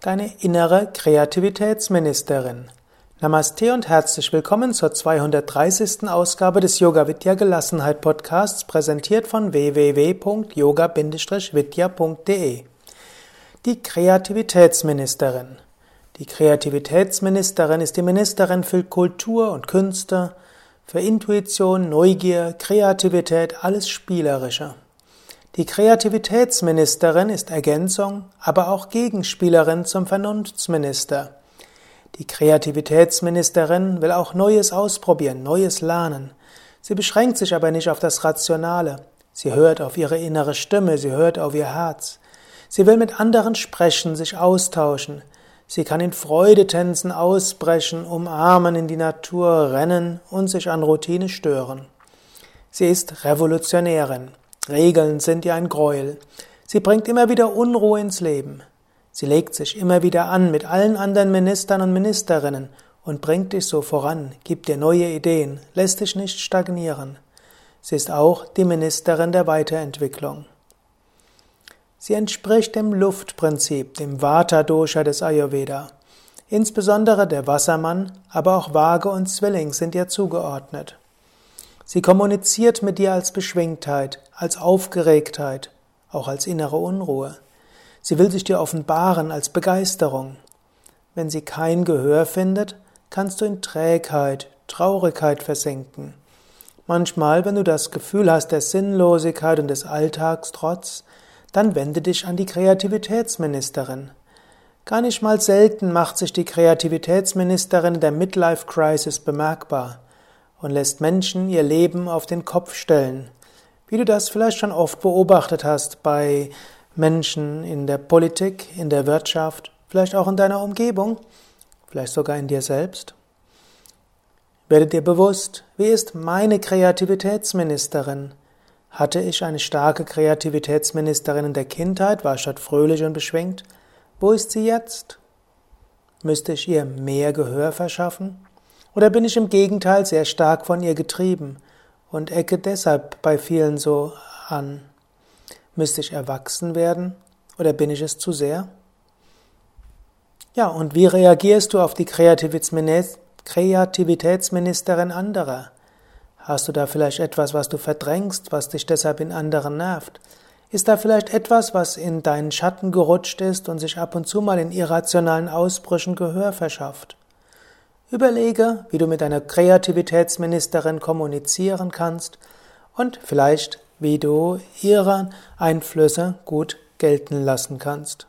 deine innere Kreativitätsministerin. Namaste und herzlich willkommen zur 230. Ausgabe des Yoga Vidya Gelassenheit Podcasts, präsentiert von www.yoga-vidya.de. Die Kreativitätsministerin. Die Kreativitätsministerin ist die Ministerin für Kultur und Künste, für Intuition, Neugier, Kreativität, alles Spielerische. Die Kreativitätsministerin ist Ergänzung, aber auch Gegenspielerin zum Vernunftsminister. Die Kreativitätsministerin will auch Neues ausprobieren, Neues lernen. Sie beschränkt sich aber nicht auf das Rationale. Sie hört auf ihre innere Stimme, sie hört auf ihr Herz. Sie will mit anderen sprechen, sich austauschen. Sie kann in Freudetänzen ausbrechen, umarmen, in die Natur rennen und sich an Routine stören. Sie ist Revolutionärin. Regeln sind ihr ein Gräuel. Sie bringt immer wieder Unruhe ins Leben. Sie legt sich immer wieder an mit allen anderen Ministern und Ministerinnen und bringt dich so voran, gibt dir neue Ideen, lässt dich nicht stagnieren. Sie ist auch die Ministerin der Weiterentwicklung. Sie entspricht dem Luftprinzip, dem Vata-Dosha des Ayurveda. Insbesondere der Wassermann, aber auch Waage und Zwilling sind ihr zugeordnet. Sie kommuniziert mit dir als Beschwingtheit, als Aufgeregtheit, auch als innere Unruhe. Sie will sich dir offenbaren als Begeisterung. Wenn sie kein Gehör findet, kannst du in Trägheit, Traurigkeit versenken. Manchmal, wenn du das Gefühl hast der Sinnlosigkeit und des Alltagstrotz, dann wende dich an die Kreativitätsministerin. Gar nicht mal selten macht sich die Kreativitätsministerin der Midlife Crisis bemerkbar und lässt Menschen ihr Leben auf den Kopf stellen, wie du das vielleicht schon oft beobachtet hast bei Menschen in der Politik, in der Wirtschaft, vielleicht auch in deiner Umgebung, vielleicht sogar in dir selbst. Werde dir bewusst, wie ist meine Kreativitätsministerin? Hatte ich eine starke Kreativitätsministerin in der Kindheit, war statt fröhlich und beschwingt? Wo ist sie jetzt? Müsste ich ihr mehr Gehör verschaffen? Oder bin ich im Gegenteil sehr stark von ihr getrieben und ecke deshalb bei vielen so an? Müsste ich erwachsen werden oder bin ich es zu sehr? Ja, und wie reagierst du auf die Kreativitätsministerin anderer? Hast du da vielleicht etwas, was du verdrängst, was dich deshalb in anderen nervt? Ist da vielleicht etwas, was in deinen Schatten gerutscht ist und sich ab und zu mal in irrationalen Ausbrüchen Gehör verschafft? Überlege, wie du mit deiner Kreativitätsministerin kommunizieren kannst und vielleicht, wie du ihre Einflüsse gut gelten lassen kannst.